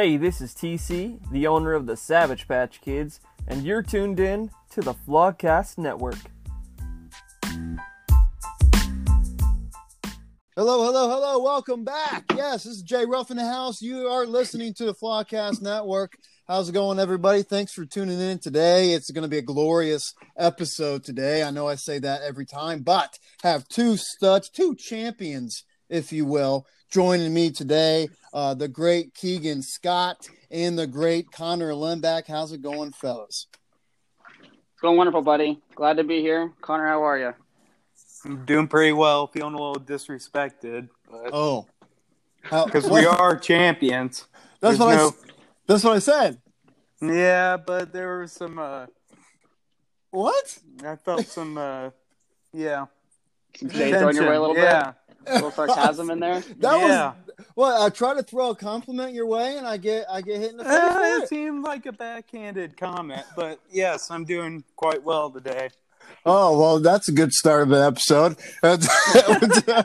Hey, this is TC, the owner of the Savage Patch Kids, and you're tuned in to the Flogcast Network. Hello, hello, hello. Welcome back. Yes, this is Jay Ruff in the house. You are listening to the Flogcast Network. How's it going, everybody? Thanks for tuning in today. It's going to be a glorious episode today. I know I say that every time, but have two studs, two champions, if you will, joining me today. Uh, the great Keegan Scott and the great Connor Limback. How's it going, fellas? It's going wonderful, buddy. Glad to be here. Connor, how are you? I'm doing pretty well. Feeling a little disrespected, Oh, because we are champions. That's There's what I. no- s- That's what I said. Yeah, but there were some. Uh, What? I felt some. Uh, yeah. Some shade thrown your way a little yeah. bit. A little sarcasm in there. That yeah. was well. I try to throw a compliment your way, and I get I get hit in the face. Uh, for it it. seemed like a backhanded comment, but yes, I'm doing quite well today. Oh well, that's a good start of an episode. That's-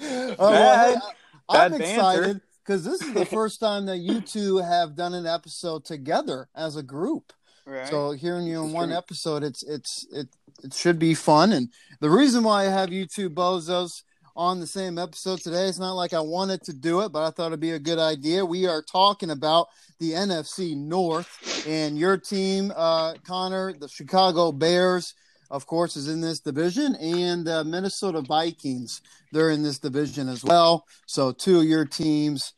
oh, well, hey, I'm bad excited because this is the first time that you two have done an episode together as a group. Right. So hearing you in one episode, it's it's it it should be fun. And the reason why I have you two bozos on the same episode today, it's not like I wanted to do it, but I thought it'd be a good idea. We are talking about the NFC North and your team, uh, Connor, the Chicago Bears, of course, is in this division, and uh, Minnesota Vikings. They're in this division as well. So two of your teams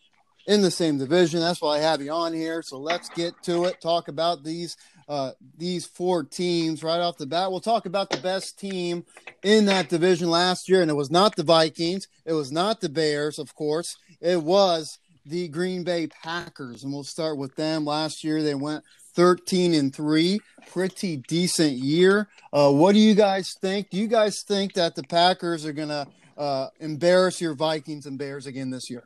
in the same division. That's why I have you on here. So let's get to it. Talk about these uh, these four teams right off the bat. We'll talk about the best team in that division last year, and it was not the Vikings. It was not the Bears, of course. It was the Green Bay Packers, and we'll start with them. Last year, they went 13 and three, pretty decent year. Uh, what do you guys think? Do you guys think that the Packers are gonna uh, embarrass your Vikings and Bears again this year?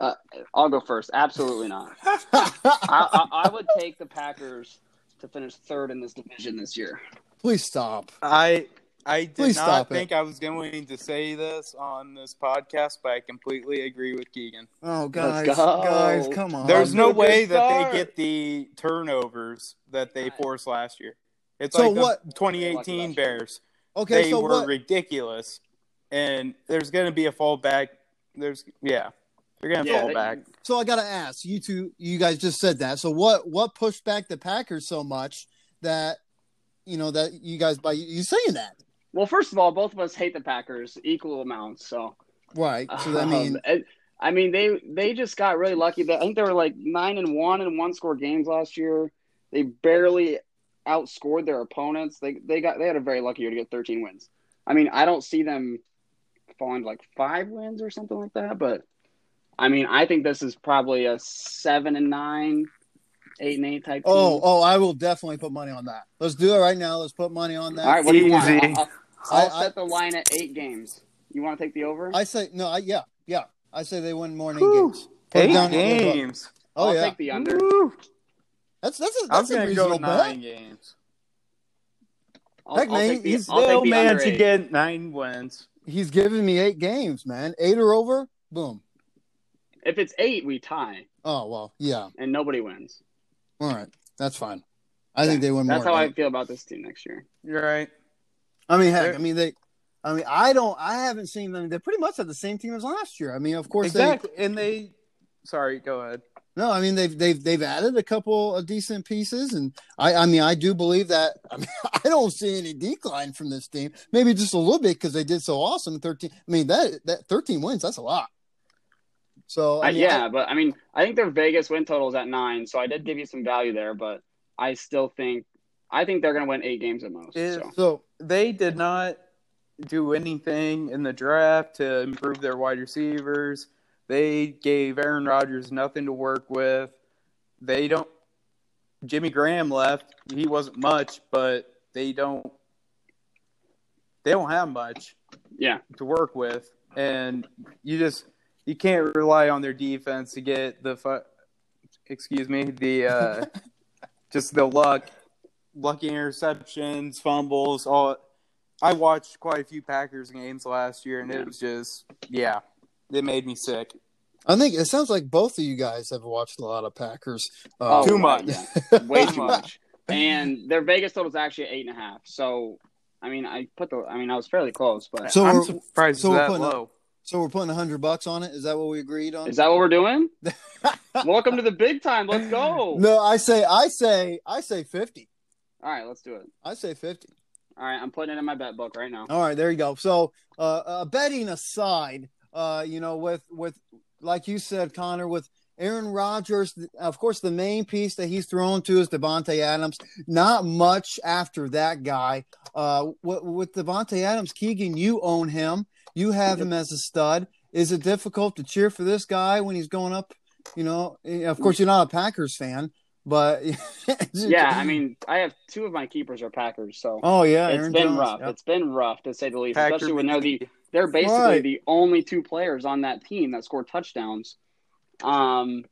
Uh, I'll go first. Absolutely not. I, I, I would take the Packers to finish third in this division this year. Please stop. I I did Please not stop it. think I was going to say this on this podcast, but I completely agree with Keegan. Oh, guys, go. guys, come on. There's no a good way that they get the turnovers that they forced last year. It's So like the what- 2018 Bears. okay. they So were what? ridiculous, and there's going to be a fallback. There's yeah, they're going to Yeah, fall they- back. So I got to ask you two. You guys just said that. So what? What pushed back the Packers so much that you know that you guys by you saying that? Well, first of all, both of us hate the Packers equal amounts. So Right. So I um, mean, it- I mean they they just got really lucky. That I think they were like nine and one in one score games last year. They barely outscored their opponents. They they got they had a very lucky year to get 13 wins. I mean, I don't see them falling to like five wins or something like that. But I mean, I think this is probably a seven and nine, eight and eight type. Oh, team. oh, oh, I will definitely put money on that. Let's do it right now. Let's put money on that. all right. What do you want? I'll, I'll- I'll I- I- set the line at eight games. You want to take the over? I say no. I yeah yeah. I say they win more than eight Whew. games. Put Eight down to the book. games. Oh I'll yeah. take the under. Woo. That's that's a, I was that's a going to go nine bet. games. I'll, Heck, I'll man, take the, he's I'll take Still man to get nine wins. He's giving me eight games, man. Eight or over. Boom. If it's eight, we tie, Oh well, yeah. and nobody wins. All right, that's fine. I think they win more. That's more. how than I feel about this team next year. You're right. I mean, heck, They're- I mean they. I mean, I don't. I haven't seen them. They pretty much have the same team as last year. I mean, of course, Exactly. And they. Sorry, go ahead. No, I mean they've they've they've added a couple of decent pieces, and I I mean I do believe that. I mean, I don't see any decline from this team. Maybe just a little bit because they did so awesome. Thirteen. I mean that that thirteen wins. That's a lot. So I I mean, yeah, but I mean, I think their Vegas win total is at nine, so I did give you some value there, but I still think I think they're going to win eight games at most. Is- So. so They did not do anything in the draft to improve their wide receivers. They gave Aaron Rodgers nothing to work with. They don't. Jimmy Graham left. He wasn't much, but they don't. They don't have much Yeah, to work with, and you just you can't rely on their defense to get the fu- excuse me the uh, just the luck, lucky interceptions, fumbles. All I watched quite a few Packers games last year, and it was just yeah, it made me sick. I think it sounds like both of you guys have watched a lot of Packers. Uh, Oh, Too much. yeah. way too much. And their Vegas total is actually eight and a half. So, I mean, I put the, I mean, I was fairly close, but So I'm surprised so it's we're that putting a- low. So we're putting a hundred bucks on it. Is that what we agreed on? is that what we're doing? Welcome to the big time. Let's go. no, I say, I say, I say fifty. All right, let's do it. I say fifty. All right, I'm putting it in my bet book right now. All right, there you go. So, uh, uh, betting aside, uh, you know, with with like you said, Connor, with Aaron Rodgers, of course, the main piece that he's thrown to is Davante Adams. Not much after that guy. Uh, with, with Davante Adams, Keegan, you own him. You have him as a stud. Is it difficult to cheer for this guy when he's going up? You know, of course, you're not a Packers fan, but Yeah, I mean, I have two of my keepers are Packers, so oh yeah, it's Aaron been Jones, rough. yeah. It's been rough to say the least, Packer especially when they're the they're basically Right. the only two players on that team that score touchdowns. Um,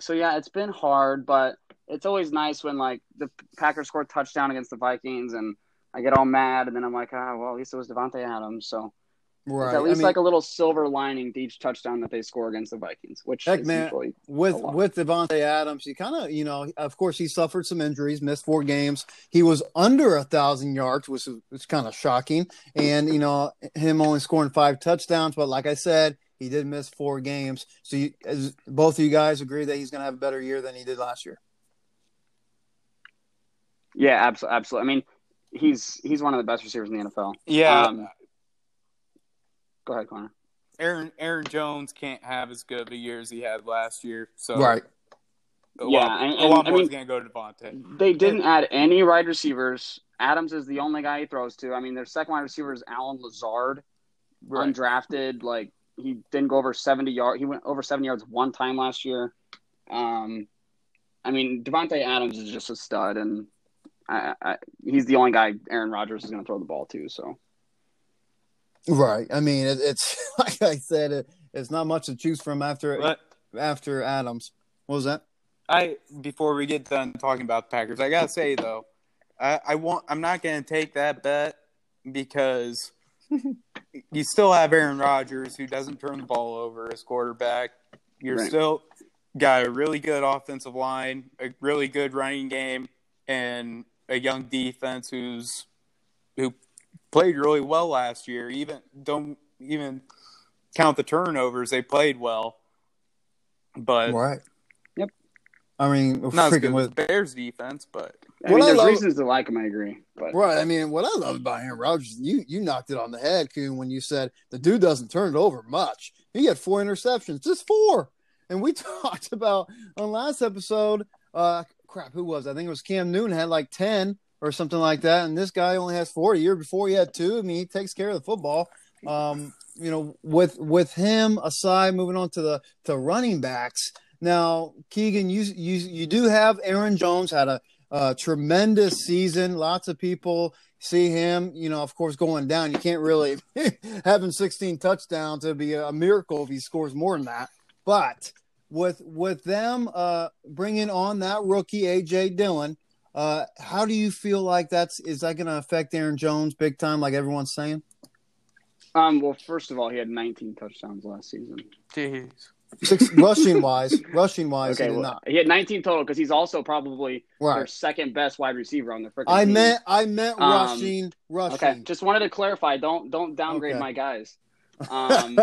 so yeah, it's been hard, but it's always nice when like the Packers score a touchdown against the Vikings, and I get all mad, and then I'm like, ah, well, at least it was Davante Adams, so right. it's at least I mean, like a little silver lining to each touchdown that they score against the Vikings, which Heck, is man. with with Davante Adams, he kind of, you know, of course, he suffered some injuries, missed four games. He was under a thousand yards, which was, was kind of shocking, and you know, him only scoring five touchdowns. But like I said, he did miss four games. So you, as both of you guys agree that he's going to have a better year than he did last year. yeah, absolutely, absolutely. I mean, he's he's one of the best receivers in the NFL. Yeah, Um, Go ahead, Connor. Aaron Aaron Jones can't have as good of a year as he had last year. So Right. a Yeah, lot, and- a and, lot I mean- is going to go to Davante. They didn't add any wide receivers. Adams is the only guy he throws to. I mean, their second wide receiver is Allen Lazard, Right. undrafted. Like he didn't go over seventy yards. He went over seventy yards one time last year. Um, I mean, Davante Adams is just a stud, and I, I, he's the only guy Aaron Rodgers is going to throw the ball to. So Right. I mean, it, it's like I said, it, it's not much to choose from after But after Adams. What was that? I before we get done talking about the Packers, I gotta say though, I, I want I'm not gonna take that bet because you still have Aaron Rodgers who doesn't turn the ball over as quarterback. You're Right. still got a really good offensive line, a really good running game, and a young defense who's who played really well last year. Even don't even count the turnovers; they played well. But right. Yep. I mean, not as good freaking as with Bears defense, but I What mean, I there's love- reasons to like him. I agree, but Right. I mean, what I love about Aaron Rodgers, you you knocked it on the head, Coon, when you said the dude doesn't turn it over much. He had four interceptions, just four. And we talked about on last episode, uh crap, who was? I think it was Cam Newton had like ten or something like that, and this guy only has four. A year before he had two. I mean, he takes care of the football. Um, you know, with with him aside, moving on to the to running backs. Now, Keegan, you you you do have Aaron Jones had a uh, tremendous season. Lots of people see him, you know, of course, going down. You can't really having 16 touchdowns. It'd be a miracle if he scores more than that. But with with them uh, bringing on that rookie AJ Dillon, uh, how do you feel like that's is that going to affect Aaron Jones big time, like everyone's saying? um, well, first of all, he had 19 touchdowns last season. jeez. Six rushing wise, rushing wise, Okay, he well, not. he had 19 total because he's also probably their second best wide receiver on the freaking I team. meant I meant Um, rushing, rushing. Okay, just wanted to clarify. Don't don't downgrade Okay. my guys. Um,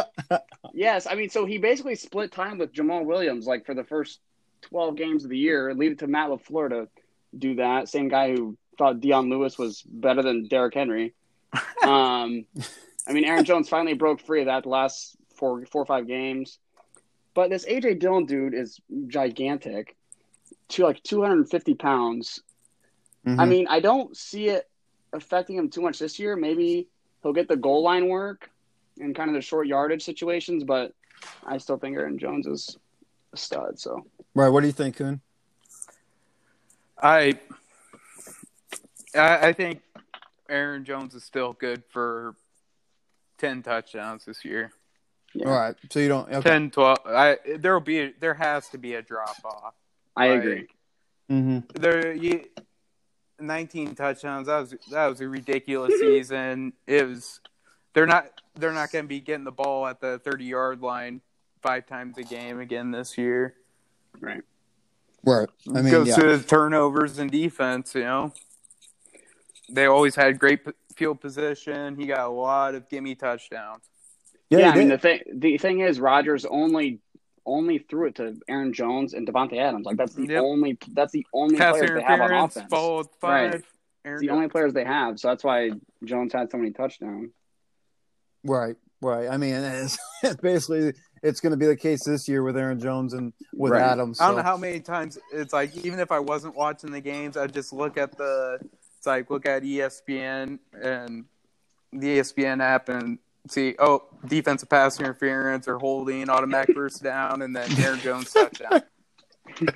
yes, I mean, so he basically split time with Jamaal Williams like for the first 12 games of the year. Leave it to Matt Lafleur to do that. Same guy who thought Dion Lewis was better than Derrick Henry. Um, I mean, Aaron Jones finally broke free of that last four four or five games. But this AJ Dillon dude is gigantic, to like 250 pounds. I Mhm. mean, I don't see it affecting him too much this year. Maybe he'll get the goal line work and kind of the short yardage situations, but I still think Aaron Jones is a stud. So right. What do you think, Kuhn? I, I I think Aaron Jones is still good for 10 touchdowns this year. Yeah, All right. So you don't. Okay. 10 12 I there'll be a, there has to be a drop off. I agree. Mm-hmm. There you 19 touchdowns. That was that was a ridiculous season. It was they're not they're not going to be getting the ball at the 30 yard line five times a game again this year. Right. Right. I mean, Goes yeah. to turnovers and defense. You know, they always had great p- field position. He got a lot of gimme touchdowns. Yeah, he I mean the thing the thing is Rodgers only only threw it to Aaron Jones and Devontae Adams. Like that's the Yep. only that's the only Pass players they have on offense. followed five. Right. Aaron It's the only players they have, so that's why Jones had so many touchdowns. Right, right. I mean, it's, basically, it's going to be the case this year with Aaron Jones and with Right. Adams. I don't know how many times it's like even if I wasn't watching the games, I'd just look at the it's like look at ESPN and the ESPN app and see oh defensive pass interference or holding automatic first down and then Aaron Jones touchdown.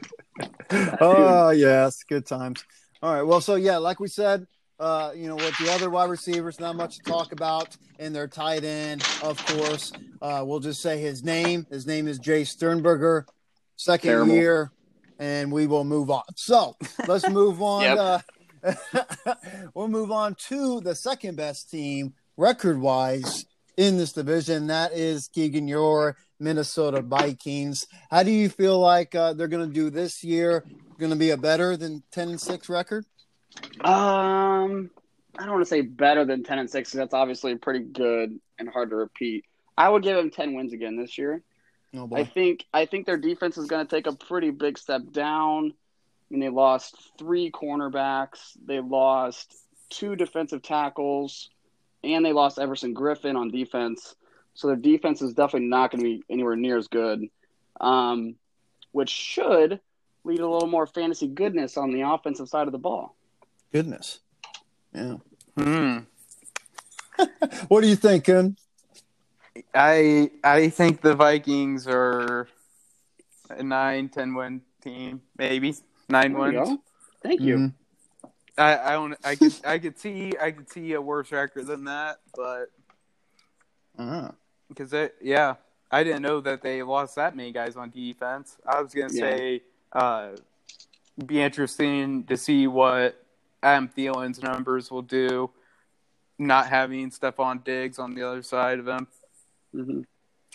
Oh yes, good times. All right. Well, so yeah, like we said, uh, you know, with the other wide receivers, not much to talk about, and their tight end, of course. Uh, we'll just say his name. His name is Jace Sternberger, second Terrible. year, and we will move on. So let's move on. Yep. uh, we'll move on to the second best team record wise in this division. That is Keegan, your Minnesota Vikings. How do you feel like uh, they're going to do this year? Going to be a better than ten and six record? Um, I don't want to say better than ten and six. That's obviously pretty good and hard to repeat. I would give them ten wins again this year. Oh I think I think their defense is going to take a pretty big step down. I mean, they lost three cornerbacks, they lost two defensive tackles, and they lost Everson Griffen on defense. So their defense is definitely not going to be anywhere near as good, um, which should lead to a little more fantasy goodness on the offensive side of the ball. Goodness. Yeah. Hmm. What do you think, Ken? I I think the Vikings are a nine, ten win team, maybe nine There you wins. Thank you. Mhm. I, I don't I could I could see I could see a worse record than that, but because it yeah I didn't know that they lost that many guys on defense. I was gonna Yeah. say uh, be interesting to see what Adam Thielen's numbers will do, not having Stefon Diggs on the other side of him. hmm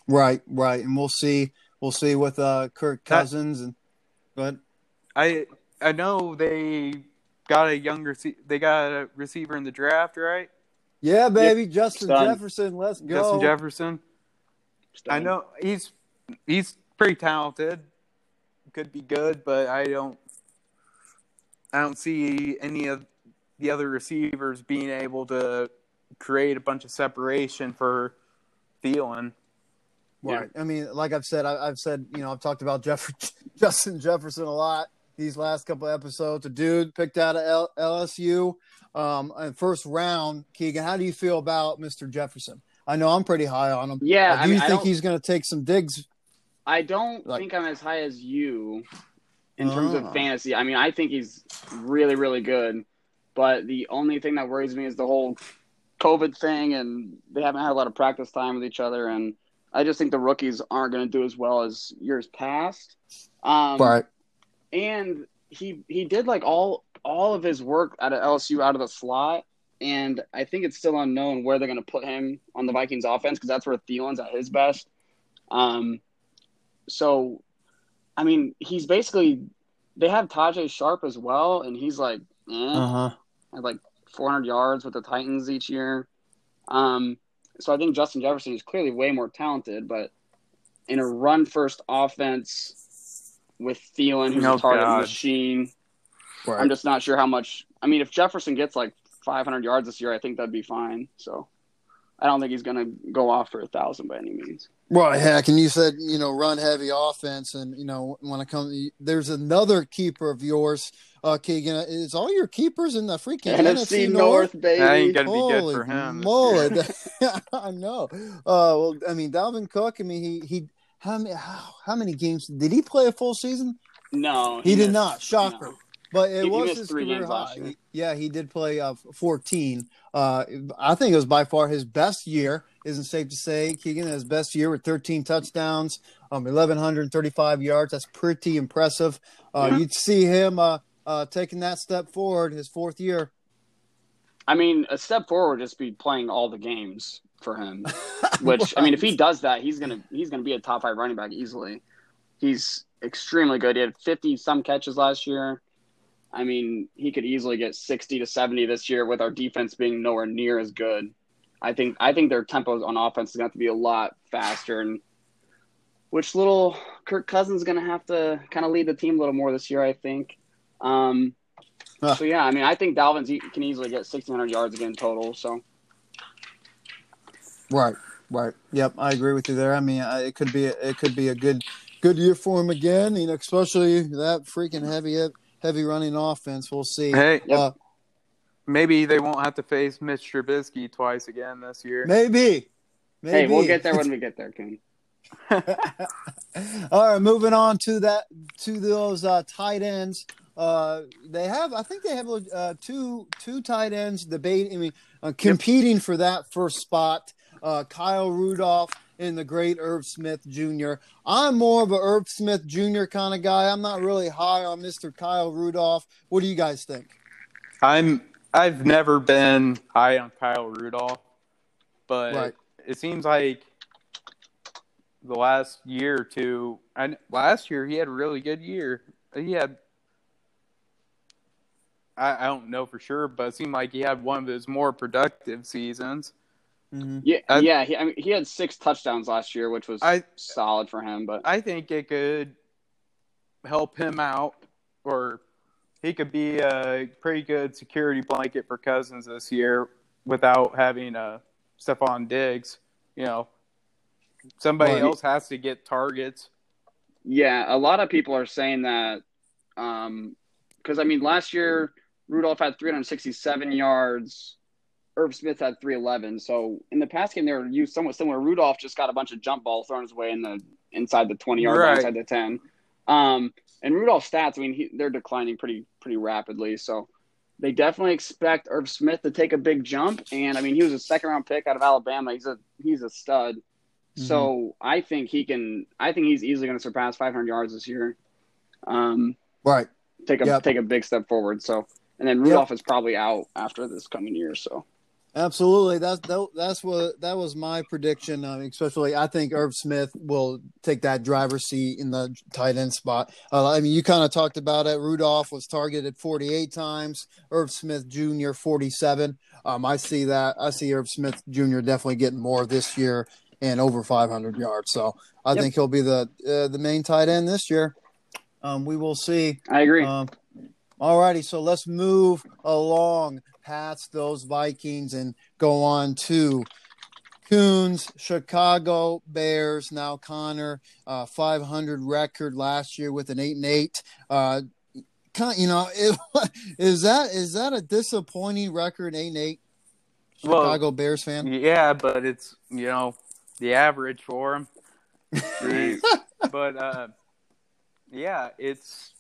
Right, right, and we'll see. We'll see with uh, Kirk Cousins and but I I know they got a younger rece- they got a receiver in the draft, right? yeah, baby, Justin Done. Jefferson. Let's go. Justin Jefferson. I know he's he's pretty talented. Could be good, but I don't I don't see any of the other receivers being able to create a bunch of separation for Thielen. Right. I mean, like I've said, I, I've said, you know, I've talked about Jeff- Justin Jefferson a lot these last couple episodes. A dude picked out of L- LSU, um, in first round. Keegan, how do you feel about Mr. Jefferson? I know I'm pretty high on him. Yeah, Uh, do I you mean, I think he's going to take some digs? I don't Like- think I'm as high as you in terms Ah. of fantasy. I mean, I think he's really, really good. But the only thing that worries me is the whole COVID thing, and they haven't had a lot of practice time with each other. And I just think the rookies aren't going to do as well as years past. Um, right. And he he did like all all of his work out of LSU out of the slot, and I think it's still unknown where they're going to put him on the Vikings offense because that's where Thielen's at his best. Um, so, I mean, he's basically they have Tajae Sharpe as well, and he's like eh, Uh huh. had like 400 yards with the Titans each year. Um, so I think Justin Jefferson is clearly way more talented, but in a run first offense with Thielen, who's Oh, a target God. machine, Right. I'm just not sure how much. I mean, if Jefferson gets like 500 yards this year, I think that'd be fine. So I don't think he's going to go off for a thousand by any means. Right, heck, and you said you know run heavy offense, and you know when it comes, there's another keeper of yours, uh, Keegan. Is all your keepers in the freaking NFC North, baby. That ain't gonna be good for him. this moly. I know. Uh, well, I mean, Dalvin Cook. I mean, he he. How many? How, how many games did he play a full season? no, He, did missed. not. Shocker. No. But it He- he was missed his three career high. He- yeah, he did play uh, 14. Uh, I think it was by far his best year. Isn't safe to say, Keegan, his best year with 13 touchdowns, um, 1,135 yards. That's pretty impressive. Uh, Yeah. You'd see him uh, uh, taking that step forward his fourth year. I mean, a step forward would just be playing all the games for him. Which I mean, if he does that, he's gonna he's gonna be a top five running back easily. He's extremely good. He had fifty some catches last year. I mean, he could easily get sixty to seventy this year with our defense being nowhere near as good. I think I think their tempos on offense is to have to be a lot faster, and which little Kirk Cousins is to have to kind of lead the team a little more this year. I think. Um, Huh. So yeah, I mean, I think Dalvin's e- can easily get sixteen hundred yards again total. So Right, right. Yep, I agree with you there. I mean, I, it could be it could be a good good year for him again. You know, especially that freaking heavy heavy running offense. We'll see. Hey, Yep. Uh, maybe they won't have to face Mitch Trubisky twice again this year. maybe. Maybe. hey, we'll get there when we get there, King. All right, moving on to that to those uh, tight ends. Uh, they have, I think they have uh, two two tight ends debate. I mean, uh, competing for that first spot. Uh, Kyle Rudolph and the great Irv Smith Jr. I'm more of a Irv Smith Jr. kind of guy. I'm not really high on Mr. Kyle Rudolph. What do you guys think? I'm I've never been high on Kyle Rudolph, but Right. it seems like the last year or two. And last year he had a really good year. He had. I, I don't know for sure, but it seemed like he had one of his more productive seasons. Mm-hmm. Yeah, I- yeah. He, I mean, he had six touchdowns last year, which was I- solid for him. But I think it could help him out, or he could be a pretty good security blanket for Cousins this year without having uh, Stefon Diggs. You know, somebody Right. else has to get targets. yeah, a lot of people are saying that because I mean, last year Rudolph had 367 yards. Irv Smith had 311. So in the past game, they were used somewhat similar. Rudolph just got a bunch of jump balls thrown his way in the inside the 20 yard line, Right. inside the 10. Um, and Rudolph's stats, I mean, he, they're declining pretty pretty rapidly. So they definitely expect Irv Smith to take a big jump. And I mean, he was a second round pick out of Alabama. He's a he's a stud. So I think he can. I think he's easily going to surpass 500 yards this year. Um, Right. take a Yep. take a big step forward. So, and then Rudolph is probably out after this coming year. So, Absolutely. That's that, that's what that was my prediction. Uh, especially, I think Irv Smith will take that driver's seat in the tight end spot. Uh, I mean, you kind of talked about it. Rudolph was targeted 48 times. Irv Smith Jr. 47. Um, I see that. I see Irv Smith Jr. definitely getting more this year and over 500 yards. So I Yep. think he'll be the uh, the main tight end this year. Um, we will see. I agree. Um, all righty, so let's move along past those Vikings and go on to Coons, Chicago Bears. Now Connor, uh, 500 record last year with an eight and eight. Uh, you know, it, is that is that a disappointing record? Eight and eight. Well, Chicago Bears fan. Yeah, but it's you know the average for. Right. but uh, yeah, it's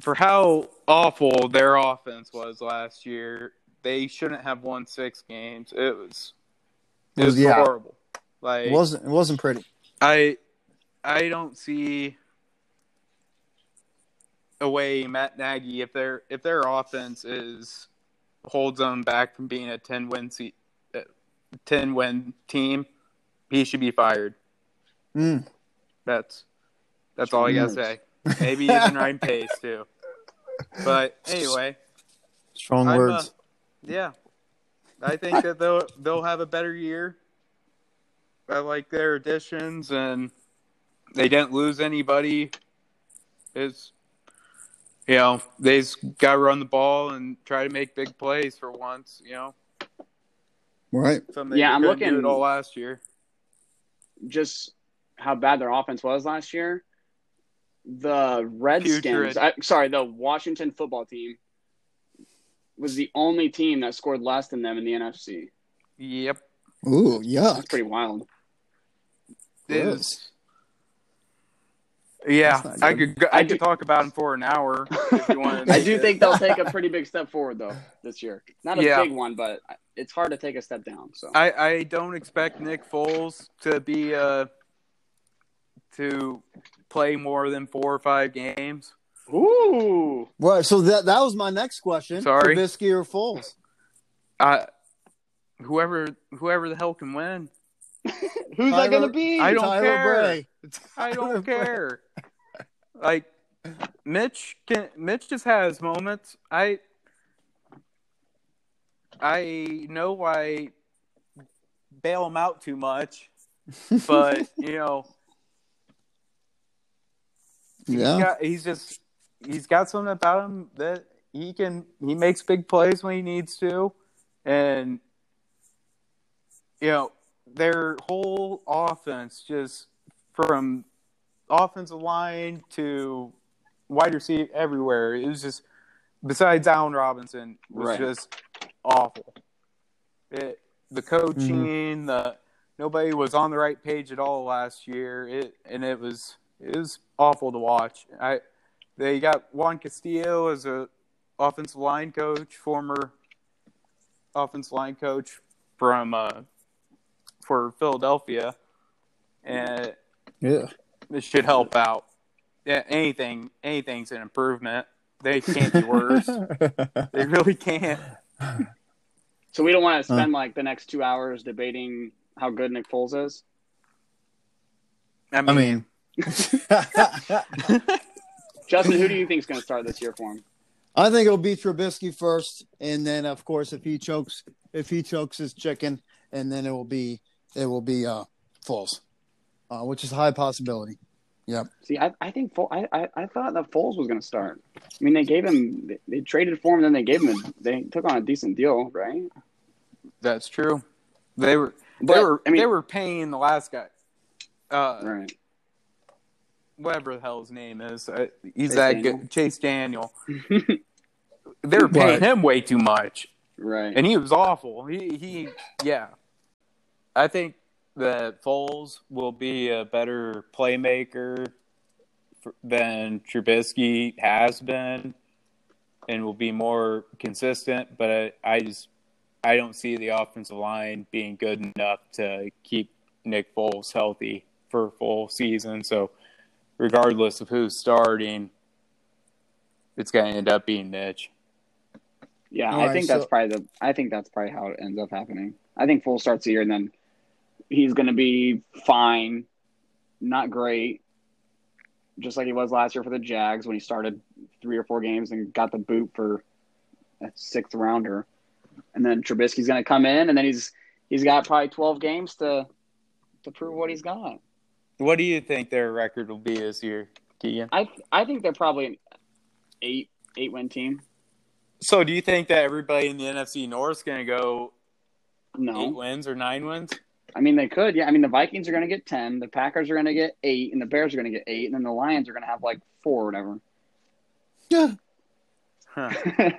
for how awful their offense was last year. They shouldn't have won six games. It was it was Yeah. horrible. Like It wasn't it wasn't pretty. I I don't see a way Matt Nagy if their if their offense is holds them back from being a ten win se- uh, ten win team, he should be fired. Mm. That's that's all I gotta say. Maybe even Ryan Pace too. But anyway, Strong I'm, uh, words. yeah, I think that they'll they'll have a better year. I like their additions, and they didn't lose anybody. Is you know they just got to run the ball and try to make big plays for once. You know, right. something Yeah, I'm looking- do it all last year. Just how bad their offense was last year. The Redskins, I, sorry, the Washington football team was the only team that scored less than them in the NFC. Yep, Ooh, yeah. That's pretty wild. It Gross. is. Yeah, I could go- I, I could do- talk about him for an hour if you want. I do think they'll take a pretty big step forward though this year. Not a Yeah. big one, but it's hard to take a step down. So I, I don't expect Nick Foles to be uh to play more than four or five games. ooh, Right. So that that was my next question. Sorry. Trubisky or Foles? I whoever whoever the hell can win. Who's that going to be? I don't Tyler care. Bray. I don't care. Like Mitch can Mitch just has moments. I I know I bail him out too much, but you know he's Yeah. got he's just he's got something about him that he can he makes big plays when he needs to and you know their whole offense just from offensive line to wide receiver everywhere it was just besides Allen Robinson was Right. just awful it, the coaching mm-hmm. the nobody was on the right page at all last year it and it was it was awful to watch I they got Juan Castillo as a offensive line coach, former offensive line coach from uh, for Philadelphia, and Yeah. this should help out. Yeah, anything, anything's an improvement. They can't be worse. they really can't. So we don't want to spend like the next two hours debating how good Nick Foles is. I I mean, mean, Justin, who do you think is going to start this year for him? I think it'll be Trubisky first, and then of course if he chokes, if he chokes his chicken, and then it will be it will be uh Foles, uh, which is a high possibility. Yep. See, I, I think Fo- I, I I thought that Foles was going to start. I mean, they gave him they, they traded for him, and then they gave him a, they took on a decent deal, right? that's true. They were they But, were I mean- they were paying the last guy. Uh, Right. Whatever the hell his name is. Uh, he's Chase that Daniel? good. Chase Daniel. they were paying Right. him way too much, right. and he was awful. He, he, yeah. I think that Foles will be a better playmaker for, than Trubisky has been, and will be more consistent. But I, I just, I don't see the offensive line being good enough to keep Nick Foles healthy for a full season. So, regardless of who's starting, it's going to end up being Mitch. Yeah, All I right, think so- that's probably the. I think that's probably how it ends up happening. I think Foles starts the year, and then he's going to be fine, not great, just like he was last year for the Jags when he started three or four games and got the boot for a sixth rounder. And then Trubisky's going to come in, and then he's he's got probably twelve games to to prove what he's got. What do you think their record will be this year, Keegan? I I think they're probably an eight eight win team. So, do you think that everybody in the NFC North is going to go eight wins or nine wins? I mean they could. Yeah, I mean the Vikings are going to get ten, the Packers are going to get eight, and the Bears are going to get eight, and then the Lions are going to have like four or whatever. Yeah. Huh.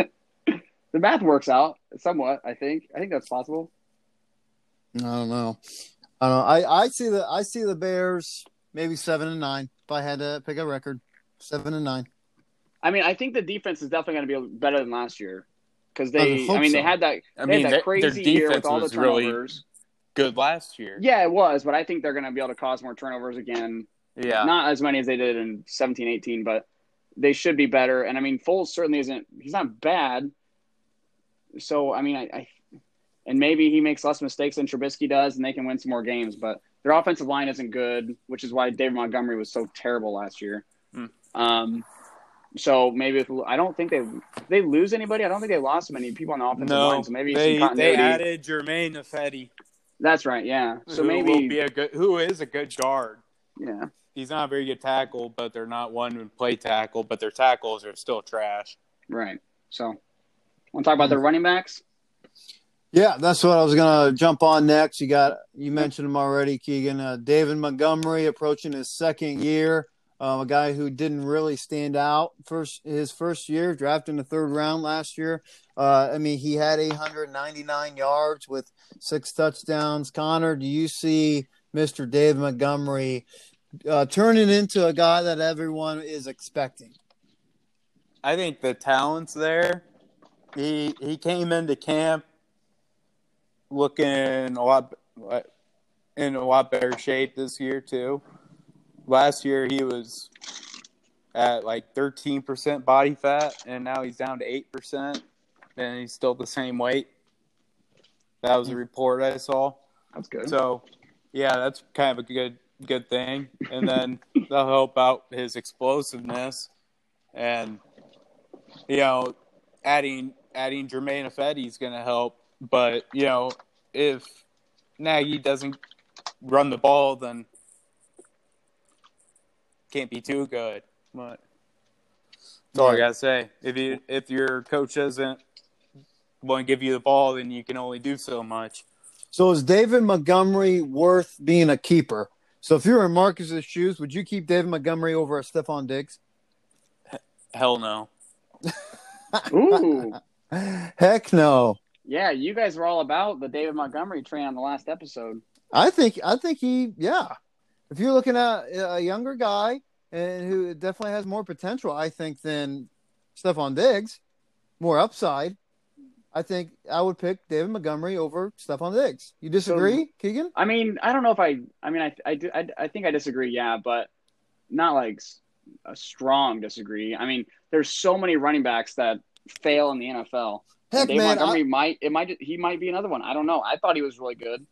the math works out somewhat. I think. I think that's possible. I don't know. I don't know. I, I see the I see the Bears maybe seven and nine. If I had to pick a record, seven and nine. I mean, I think the defense is definitely going to be better than last year because they. I, hope mean, so. they had that. I They mean, had their- that crazy their year with defense all the was really turnovers. good last year. Yeah, it was, but I think they're going to be able to cause more turnovers again. Yeah. Not as many as they did in 17, 18, but they should be better. And I mean, Foles certainly isn't. He's not bad. So I mean, I, I and maybe he makes less mistakes than Trubisky does, and they can win some more games. But their offensive line isn't good, which is why David Montgomery was so terrible last year. Hmm. Um, so maybe if, I don't think they they lose anybody. I don't think they lost many people on the offensive no, line. So maybe they some continuity. they added Germain Ifedi, That's right. Yeah. So who maybe will be a good, who is a good guard. yeah. He's not a very good tackle, but they're not one who play tackle, but their tackles are still trash. Right. So, want to talk about the running backs? Yeah, that's what I was gonna jump on next. You got you mentioned him already, Keegan. Uh, David Montgomery approaching his second year. Um, a guy who didn't really stand out first his first year, drafted in the third round last year. Uh, I mean, he had 899 yards with six touchdowns. Connor, do you see Mr. David Montgomery uh, turning into a guy that everyone is expecting? I think the talent's there. He he came into camp looking a lot in a lot better shape this year too. Last year he was at like 13% body fat and now he's down to 8% and he's still the same weight. That was a hmm. report I saw. That's good. So, yeah, that's kind of a good good thing. And then they'll help out his explosiveness, and you know, adding adding Germain is going to help. But you know, if Nagy doesn't run the ball, then can't be too good. But that's all I gotta say. If you if your coach doesn't want to give you the ball, then you can only do so much. So is David Montgomery worth being a keeper? So if you were in Marcus's shoes, would you keep David Montgomery over a Stefon Diggs? Hell no. Ooh. Heck no. Yeah, you guys were all about the David Montgomery train on the last episode. I think I think he yeah. If you're looking at a younger guy and who definitely has more potential, I think than Stefon Diggs, more upside. I think I would pick David Montgomery over Stefon Diggs. You disagree, Keegan? I mean, I don't know if I. I mean, I I do, I, I think I disagree. Yeah, but not like a strong disagree. I mean, there's so many running backs that fail in the NFL. Heck, Dave man, Montgomery I, might it might he might be another one. I don't know. I thought he was really good,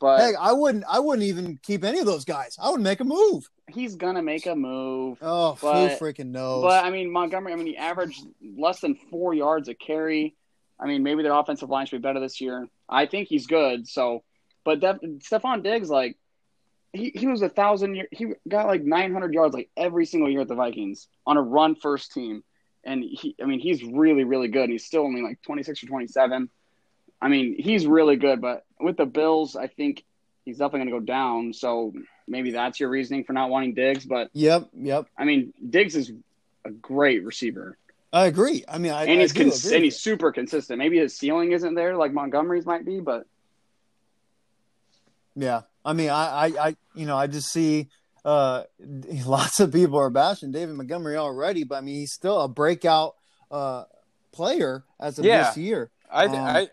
but heck, I wouldn't. I wouldn't even keep any of those guys. I would make a move. he's gonna make a move. Oh, But- who freaking knows? But I mean, Montgomery. I mean, he averaged less than four yards a carry. I mean, maybe their offensive line should be better this year. I think he's good. So, but that, Stefon Diggs, like, he, he was a thousand. year- He got like nine hundred yards like every single year at the Vikings on a run first team, and he. I mean, he's really really good. He's still only like twenty six or twenty seven. I mean, he's really good. But with the Bills, I think he's definitely going to go down. So maybe that's your reasoning for not wanting Diggs. But yep, yep. I mean, Diggs is a great receiver, I agree. I mean, I, and he's I cons- agree and he's super consistent. Maybe his ceiling isn't there like Montgomery's might be, but Yeah, I mean, I, I, I, you know, I just see uh, lots of people are bashing David Montgomery already, but I mean, he's still a breakout uh, player as of Yeah. this year. I, Um, I,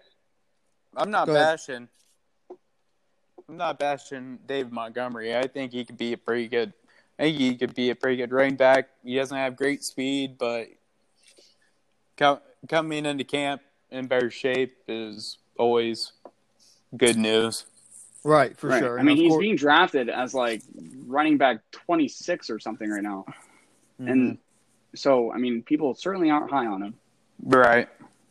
I'm not bashing. I'm not bashing David Montgomery. I think he could be a pretty good. I think he could be a pretty good running back. He doesn't have great speed, but coming into camp in better shape is always good news. Right, for Right. sure. I And mean, he's course- being drafted as like running back twenty six or something right now, Mhm. and so I mean, people certainly aren't high on him. Right.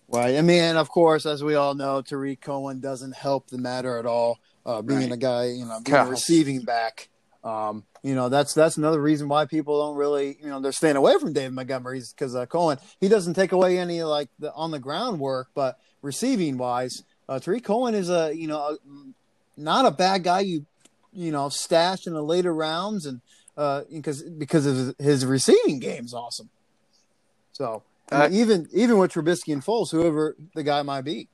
Right. I mean, and of course, as we all know, Tarik Cohen doesn't help the matter at all. Uh, being Right. a guy, you know, being a receiving back. Um, you know, that's that's another reason why people don't really, you know, they're staying away from David Montgomery because uh, Cohen he doesn't take away any like the on the ground work, but receiving wise, uh, Tarik Cohen is a you know a, not a bad guy. You you know stash in the later rounds and uh, because because of his, his receiving game's awesome. So Uh, even even with Trubisky and Foles, whoever the guy might be.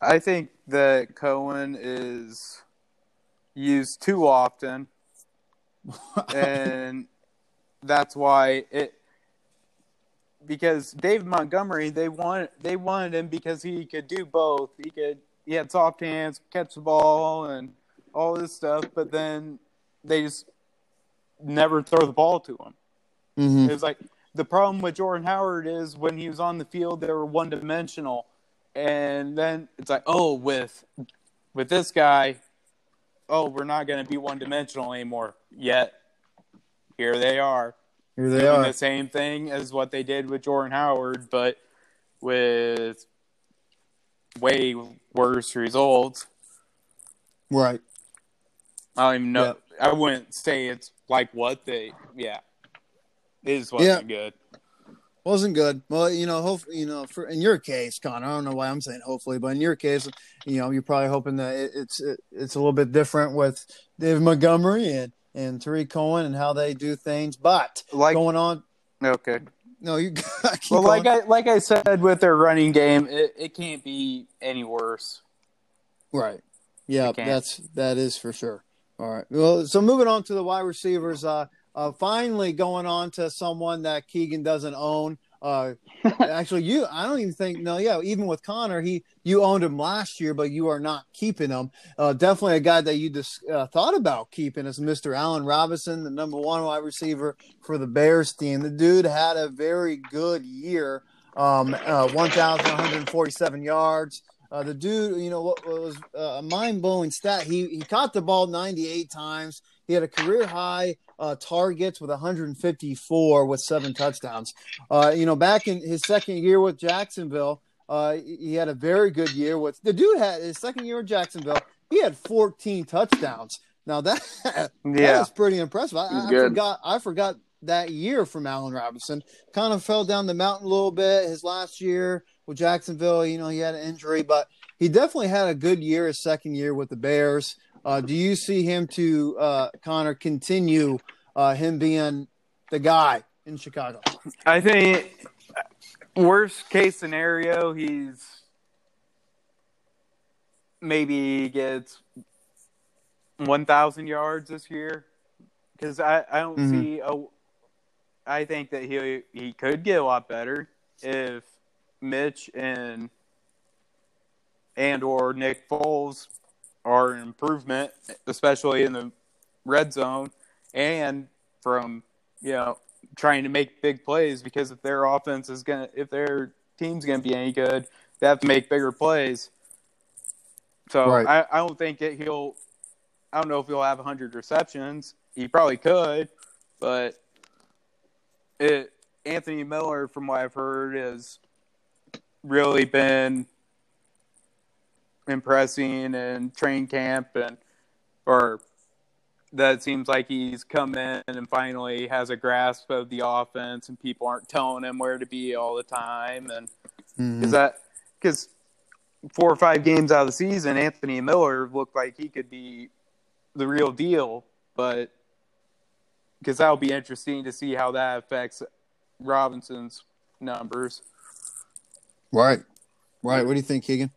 I think that Cohen is used too often, and that's why it. Because Dave Montgomery, they want they wanted him because he could do both. He could he had soft hands, catch the ball, and all this stuff. But then they just never throw the ball to him. Mm-hmm. It was like the problem with Jordan Howard is when he was on the field, they were one dimensional, and then it's like, oh, with with this guy, oh, we're not going to be one dimensional anymore. Yet here they are Here they doing are. the same thing as what they did with Jordan Howard, but with way worse results. Right. I don't even know. I wouldn't say it's like what they. Yeah, it just wasn't good. Wasn't good. Well, you know, hopefully, you know, for in your case, Connor, I don't know why I'm saying hopefully, but in your case, you know, you're probably hoping that it, it's it, it's a little bit different with Dave Montgomery and and Tarik Cohen and how they do things. But Like going on, okay. No, you Well, like. I like I said with their running game, it, it can't be any worse. right. Yeah, that's that is for sure. All right. Well, so moving on to the wide receivers. Uh, uh, finally going on to someone that Keegan doesn't own. Uh, actually, you I don't even think no, yeah. Even with Connor, he you owned him last year, but you are not keeping him. Uh, definitely a guy that you just uh, thought about keeping is Mr. Allen Robinson, the number one wide receiver for the Bears team. The dude had a very good year. Um, uh, 1,147 yards, Uh, the dude, you know, what, was uh, a mind blowing stat? He he caught the ball 98 times. He had a career high uh, targets with 154 with seven touchdowns. Uh, you know, back in his second year with Jacksonville, uh, he had a very good year. With the dude had his second year with Jacksonville, he had 14 touchdowns. Now that that Yeah. is pretty impressive. I, I forgot I forgot that year from Allen Robinson. Kind of fell down the mountain a little bit his last year with Jacksonville. You know, he had an injury, but he definitely had a good year his second year with the Bears. Uh, do you see him to uh, Connor continue uh, him being the guy in Chicago? I think worst case scenario, he's maybe gets one thousand yards this year because I, I don't Mhm. see a. I think that he he could get a lot better if Mitch and and or Nick Foles are an improvement, especially in the red zone and from you know trying to make big plays because if their offense is gonna if their team's gonna be any good, they have to make bigger plays. So Right. I, I don't think that he'll I don't know if he'll have hundred receptions. He probably could, but it Anthony Miller, from what I've heard, has really been impressing in train camp and or that seems like he's come in and finally has a grasp of the offense and people aren't telling him where to be all the time and Mm-hmm. is that because four or five games out of the season anthony miller looked like he could be the real deal but because that'll be interesting to see how that affects robinson's numbers Right, right. What do you think, Keegan?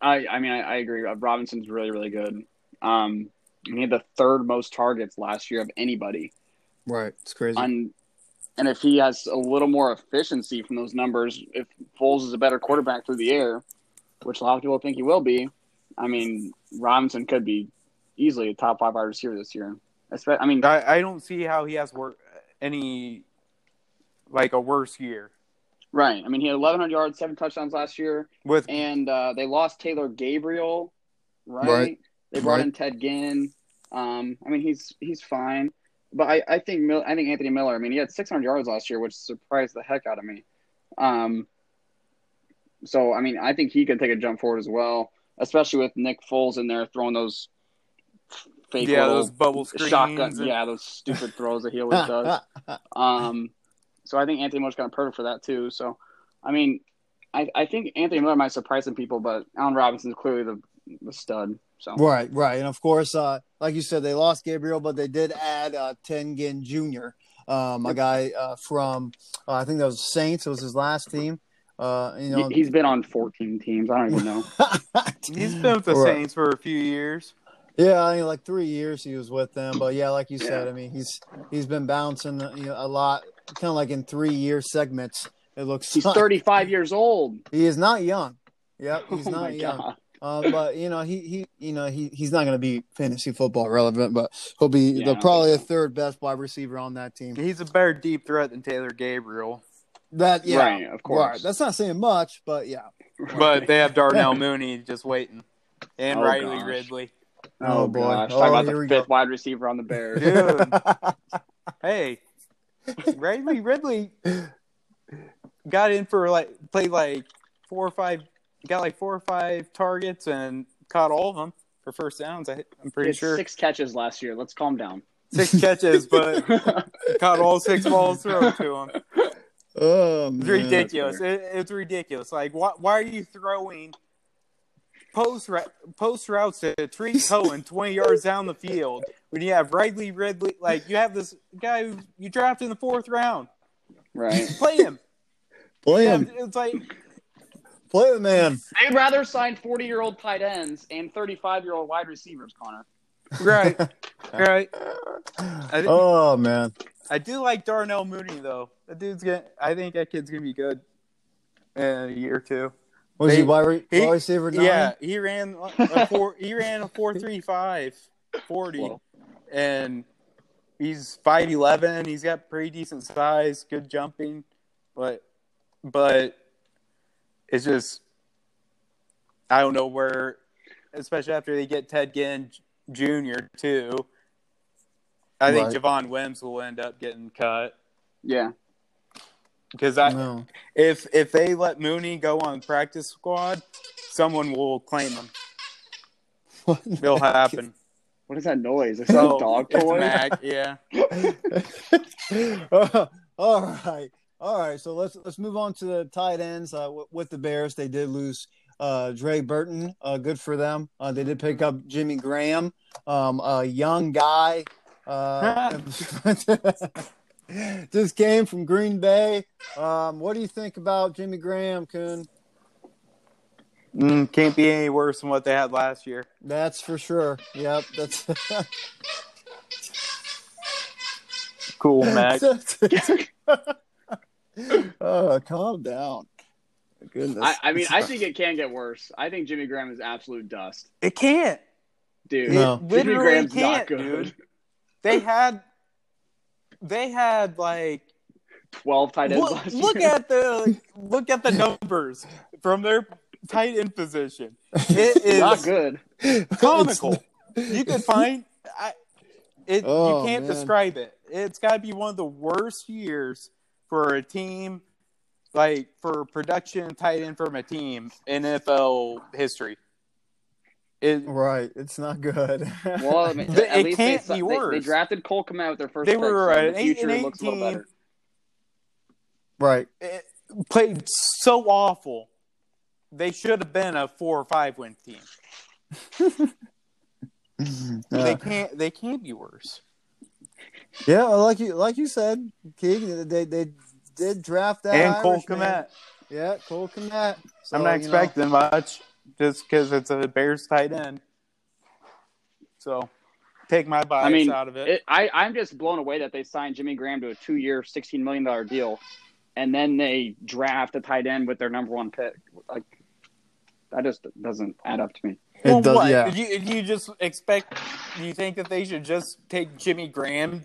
I I mean I, I agree. Uh, Robinson's really really good. Um, he had the third most targets last year of anybody. Right, it's crazy. On, and if he has a little more efficiency from those numbers, if Foles is a better quarterback through the air, which a lot of people think he will be, I mean Robinson could be easily a top five wide receiver this year. Espe- I mean, I, I don't see how he has wor- any like a worse year right? I mean, he had 1,100 yards, seven touchdowns last year. with and uh, they lost Taylor Gabriel, right? Right. They brought Right. in Ted Ginn. Um, I mean, he's he's fine, but I, I think Mil- I think Anthony Miller. I mean, he had 600 yards last year, which surprised the heck out of me. Um, so I mean, I think he could take a jump forward as well, especially with Nick Foles in there throwing those fake yeah those bubble screens shotgun, and- yeah, those stupid throws that he always does. Um, so I think Anthony Miller's kind of perfect for that too. So, I mean, I, I think Anthony Miller might surprise some people, but Allen Robinson's clearly the, the stud. So Right, right, and of course, uh, like you said, they lost Gabriel, but they did add uh, Ted Ginn Jr., um, a guy uh, from uh, I think that was Saints. It was his last team. Uh, you know, he, he's been on 14 teams. I don't even know. he's been with the Right. saints for a few years Yeah, I mean, like three years he was with them, but yeah, like you said, I mean, he's he's been bouncing you know, a lot, kind of like in three year segments. It looks He's like. 35 years old. He is not young. Yep, he's oh not young. Uh, but you know, he he you know he he's not going to be fantasy football relevant, but he'll be Yeah, I the don't probably the third best wide receiver on that team. he's a better deep threat than taylor gabriel That yeah, Right, of course. Right. That's not saying much, but yeah. but they have darnell mooney just waiting and Oh, riley gosh. ridley Oh, Oh, boy. gosh. Oh, Talk about the fifth go. wide receiver on the Bears. dude hey riley ridley got in for like played like four or five got like four or five targets and caught all of them for first downs I, i'm pretty sure six catches last year. Let's calm down. six catches but caught all six balls thrown to him oh, It's ridiculous. It, it's ridiculous. Like, why, why are you throwing post ra- post routes to Tarik Cohen twenty yards down the field when you have Riley Ridley? Like, you have this guy who you drafted in the fourth round. right. Play him. Play Yeah, him. it's like Play the man. They'd rather sign 40 year old tight ends and 35 year old wide receivers, Connor. right, right. I, Oh man. I do like Darnell Mooney though. That dude's gonna. I think that kid's gonna be good in a year or two. Was They- he wide, re- he- wide receiver nine? Yeah, he ran a four. he ran a four three five forty, Whoa. and he's five eleven. He's got pretty decent size, good jumping, but but it's just I don't know where, especially after they get Ted Ginn Jr. too. I think Javon Wims will end up getting cut Yeah. Because I No. if if they let Mooney go on practice squad, someone will claim him. It'll happen. What is that noise? Is that So a dog it's toy? Mac, yeah. all right, all right. So let's let's move on to the tight ends. Uh, w- with the Bears, they did lose uh, Trey Burton. Uh, good for them. Uh, they did pick up Jimmy Graham, um, a young guy. Uh, just came from Green Bay. Um, what do you think about Jimmy Graham, Coon? Mm, can't be any worse than what they had last year. That's for sure. Yep, that's Cool, Mac. oh, calm down. Goodness. I, I mean, I think it can get worse. I think Jimmy Graham is absolute dust, It can't. dude. No. It Jimmy Graham's can't, not good. dude. They had, they had like Twelve tight ends look, last look at the look at the numbers from their tight end position. It is not good. comical. you could find I, it. Oh, you can't man. describe it. It's got to be one of the worst years for a team, like for production tight end from a team in NFL history. It, Right, it's not good. Well, I mean, It at least can't they, be they- They, drafted Cole Kmet with their first. They pick, were so an in the eight future and looks a little 18. better. right. it played so awful. They should have been a four or five win team. They can't. They can't be worse. yeah, like you like you said, Keegan, they they did draft that and Cole Irishman. Kmet. Yeah, Cole Kmet. So, I'm not you know, expecting much just because it's a Bears tight end. So take my bias I mean, out of it. it, I I'm just blown away that they signed Jimmy Graham to a two-year, sixteen million dollar deal, and then they draft a tight end with their number one pick. Like that just doesn't add up to me. it Well, does- what? yeah. You, you just expect? You think that they should just take Jimmy Graham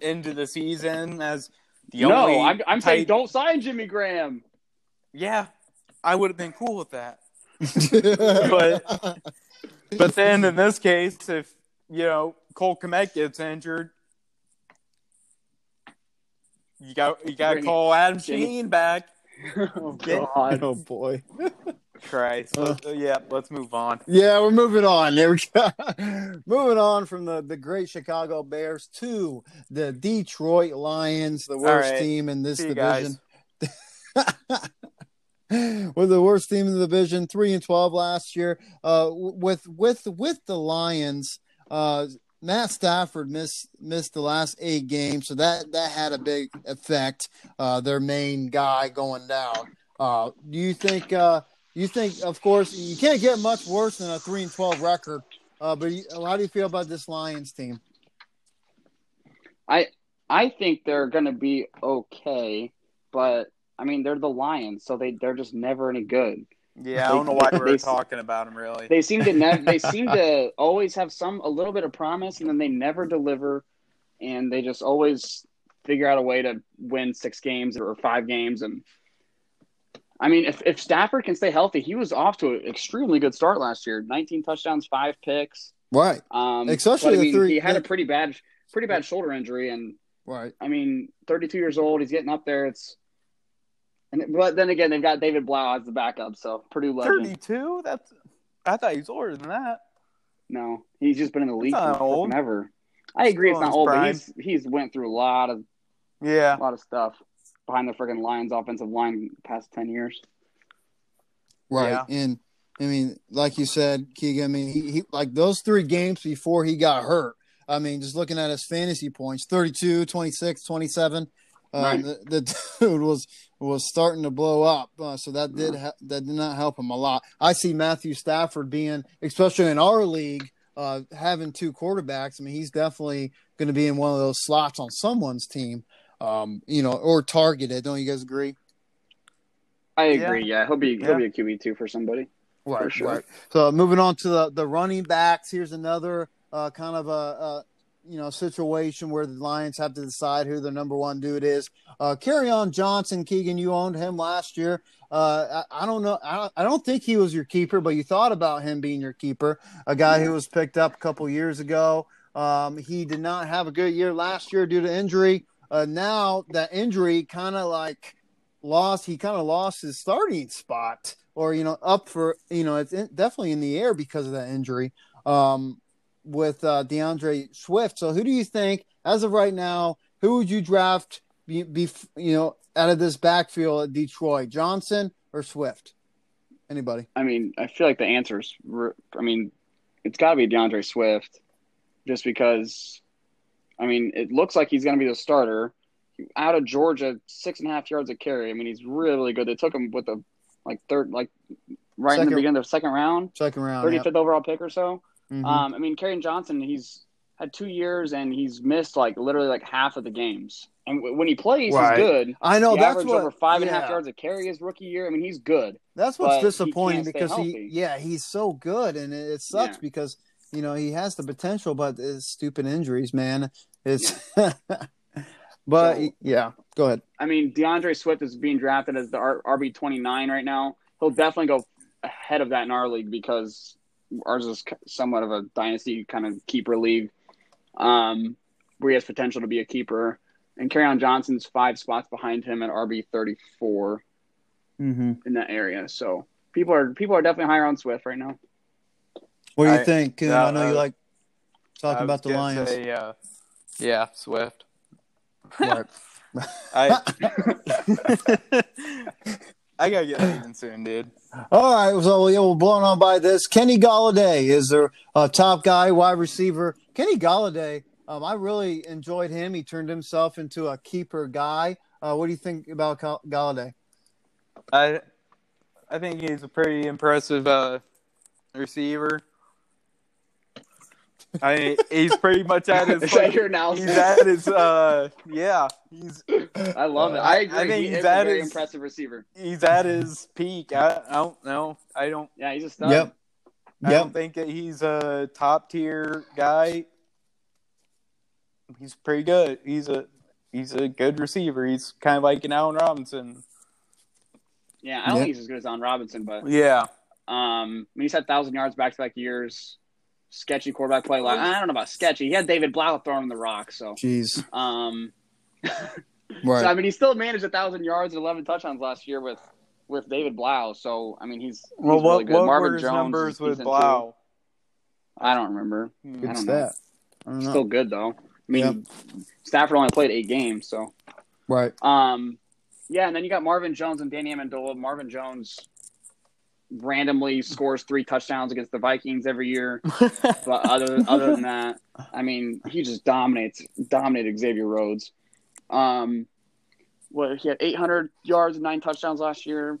into the season as the only? no, I'm I'm tight, saying don't sign Jimmy Graham. Yeah, I would have been cool with that. But- But then in this case, if you know Cole Kmet gets injured, you got you got to Bring call Adam Jimmy. Sheen back. oh Yeah. God. oh boy. Christ. Uh. Let's- yeah, let's move on. Yeah, we're moving on. There we go. moving on from the, the great Chicago Bears to the Detroit Lions, the worst right. team in this See division. We're the worst team in the division, three and twelve last year. Uh, with with with the Lions, uh, Matt Stafford missed missed the last eight games, so that that had a big effect. Uh, their main guy going down. Uh, do you think? Uh, you think? Of course, you can't get much worse than a three and twelve record. Uh, but you, how do you feel about this Lions team? I I think they're going to be okay, but I mean they're the Lions, so they they're just never any good. Yeah, I don't know why They- we're they- talking about them. really. They seem to never. they seem to always have some a little bit of promise, and then they never deliver, and they just always figure out a way to win six games or five games. And I mean, if if Stafford can stay healthy, he was off to an extremely good start last year. Nineteen touchdowns, five picks. Right, Um, Especially but, I the mean, three- He had the- a pretty bad, pretty bad shoulder injury, and right. I mean, 32 years old. He's getting up there. It's, and but then again, they've got David Blough as the backup, so Purdue legend. Thirty-two. That's. I thought he was older than that. No, he's just been in the league not for old. forever. I agree, Still it's not his old, but he's he's went through a lot of Yeah. a lot of stuff behind the friggin' Lions offensive line the past 10 years. Right. Yeah. And I mean, like you said, Keegan, I mean, he, he like those three games before he got hurt. I mean, just looking at his fantasy points 32, 26, 27. Um, Right. the, the dude was was starting to blow up, uh, so that did ha- that did not help him a lot. I see Matthew Stafford being, especially in our league, uh, having two quarterbacks. I mean, he's definitely going to be in one of those slots on someone's team, um, you know, or targeted. Don't you guys agree? I agree. Yeah, he'll be Yeah. he'll be a QB two for somebody. Right, For sure. right. So moving on to the, the running backs, here's another uh, kind of a, a you know situation where the Lions have to decide who their number one dude is. Uh, Kerryon Johnson, Keegan, you owned him last year. Uh, I, I, don't know. I don't, I don't think he was your keeper, but you thought about him being your keeper. A guy who was picked up a couple years ago. Um, he did not have a good year last year due to injury. Uh, now that injury kind of like lost. He kind of lost his starting spot, or you know, up for you know, it's in, definitely in the air because of that injury. Um, with uh, D'Andre Swift. So, who do you think, as of right now, who would you draft? Be, be you know, out of this backfield at Detroit, Johnson or Swift? Anybody? I mean, I feel like the answer's. I mean, it's got to be D'Andre Swift, just because. I mean, it looks like he's going to be the starter out of Georgia, six and a half yards of carry. I mean, he's really good. They took him with the like third, like right second, in the beginning of the second round, second round, thirty fifth yep. overall pick or so. Mm-hmm. Um, I mean, Kerryon Johnson, he's had two years and he's missed like literally like half of the games. And w- when he plays, right. he's good. I know he that's what over five yeah. and a half yards of carry his rookie year. I mean, he's good. That's what's disappointing he because he, yeah, he's so good, and it, it sucks yeah. because you know he has the potential, but it's stupid injuries, man. It's. but so, yeah, go ahead. I mean, D'Andre Swift is being drafted as the RB twenty nine right now. He'll definitely go ahead of that in our league because ours is somewhat of a dynasty kind of keeper league, um, where he has potential to be a keeper. And Kerryon Johnson's five spots behind him at RB thirty four mm-hmm. in that area. So people are people are definitely higher on Swift right now. What do you I, think? Uh, I know uh, you like talking about the Lions. Say, uh, yeah, Swift. Right. I I gotta get leaving soon, dude. All right, so yeah, we're blown on by this. Kenny Golladay is their uh, top guy, wide receiver. Kenny Golladay, um, I really enjoyed him. He turned himself into a keeper guy. Uh, what do you think about Golladay? I I think he's a pretty impressive uh, receiver. I mean, he's pretty much at his. Is that your analysis? He's at his. Uh, yeah, he's. I love it. I agree. I think he's he's at a very his, impressive receiver. He's at his peak. I, I don't know. I don't. Yeah, he's a stud. Yep. I yep. don't think that he's a top tier guy. He's pretty good. He's a he's a good receiver. He's kind of like an Allen Robinson. Yeah, I don't yep. think he's as good as Allen Robinson, but yeah. Um, I mean, he's had thousand yards back to back years sketchy quarterback play. Like I don't know about sketchy. He had David Blough throwing the rock. So, jeez. Um, right. So I mean, he still managed a thousand yards and eleven touchdowns last year with with David Blough. So I mean, he's, he's well. What, really good. what Marvin were his Jones numbers with Blough? I don't remember. Good I don't stat. know. Still good though. I mean, yep. Stafford only played eight games, so right. Um, yeah, and then you got Marvin Jones and Danny Amendola. Marvin Jones randomly scores three touchdowns against the Vikings every year. but other other than that, I mean, he just dominates dominated Xavier Rhodes. Um, what he had 800 yards and nine touchdowns last year.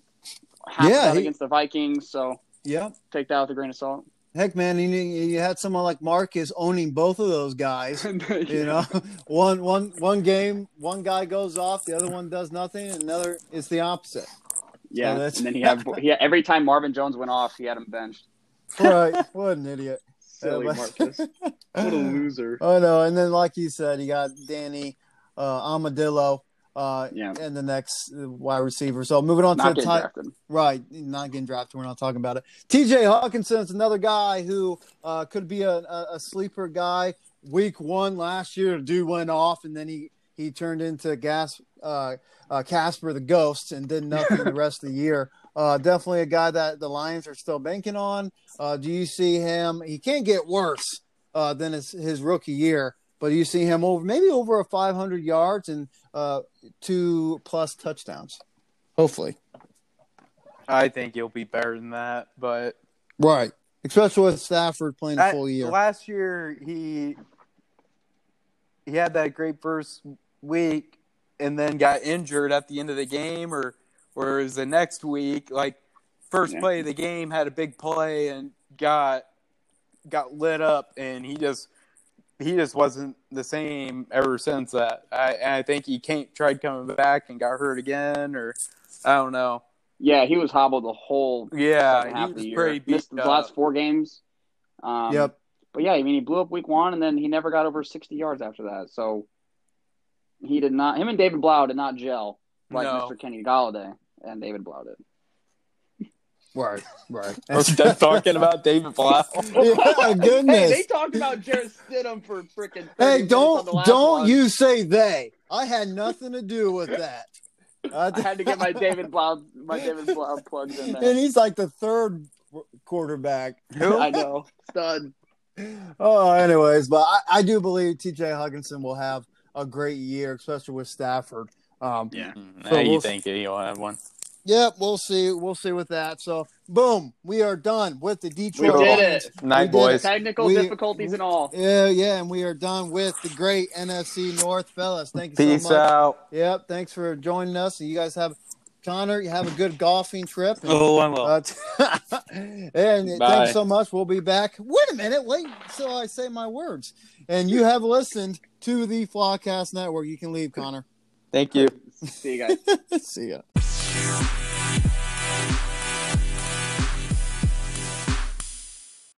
Half yeah, he, against the Vikings. So yeah, take that with a grain of salt. Heck, man, you, you had someone like Marcus owning both of those guys. yeah. You know, one one one game, one guy goes off, the other one does nothing, and another it's the opposite. Yeah, and then he had, he had every time Marvin Jones went off, he had him benched. Right, what an idiot! Silly Marcus, what a loser. Oh no, and then like you said, he got Danny uh, Amendola. Uh, yeah. and the next wide receiver. So moving on not to the tight, right, not getting drafted. We're not talking about it. T.J. Hockenson is another guy who uh, could be a, a, sleeper guy. Week one last year, dude went off, and then he he turned into gas uh, uh, Casper the Ghost and did nothing the rest of the year. Uh, definitely a guy that the Lions are still banking on. Uh, do you see him? He can't get worse uh, than his, his rookie year, but do you see him over maybe over a 500 yards and uh, two plus touchdowns? Hopefully. I think he'll be better than that, but right, especially with Stafford playing a full year. Last year, he he had that great first week, and then got injured at the end of the game, or or was the next week like first yeah. play of the game had a big play and got got lit up, and he just he just wasn't the same ever since that. I I think he can't tried coming back and got hurt again, or I don't know. Yeah, he was hobbled the whole yeah half he of the year. Pretty Missed the last four games. Um, yep. But yeah, I mean, he blew up week one, and then he never got over 60 yards after that. So he did not. Him and David Blough did not gel like No. Mr. Kenny Golladay and David Blough did. Right, right. We're still talking about David Blough. yeah, goodness. Hey, they talked about Jarrett Stidham for freaking. Hey, don't don't you say they. I had nothing to do with that. I had to get my David Blough, my David Blough plugs in and he's like the third quarterback. I know, stud. Oh, anyways, but I, I do believe T.J. Hockenson will have a great year, especially with Stafford. Um, Yeah. Now So you we'll- think he'll have one? Yep, we'll see. We'll see with that. So, boom, we are done with the Detroit. We Detroit. did Lions. it. Night, We did boys. Technical We- difficulties and all. Yeah, yeah, and we are done with the great NFC North, fellas. Thank you Peace so much. out. Yep, thanks for joining us. You guys have Connor. You have a good golfing trip. And, Oh, I will. uh, and Bye. thanks so much. We'll be back. Wait a minute. Wait till I say my words. And you have listened to the Flawcast Network. You can leave, Connor. Thank you. See you guys. See ya.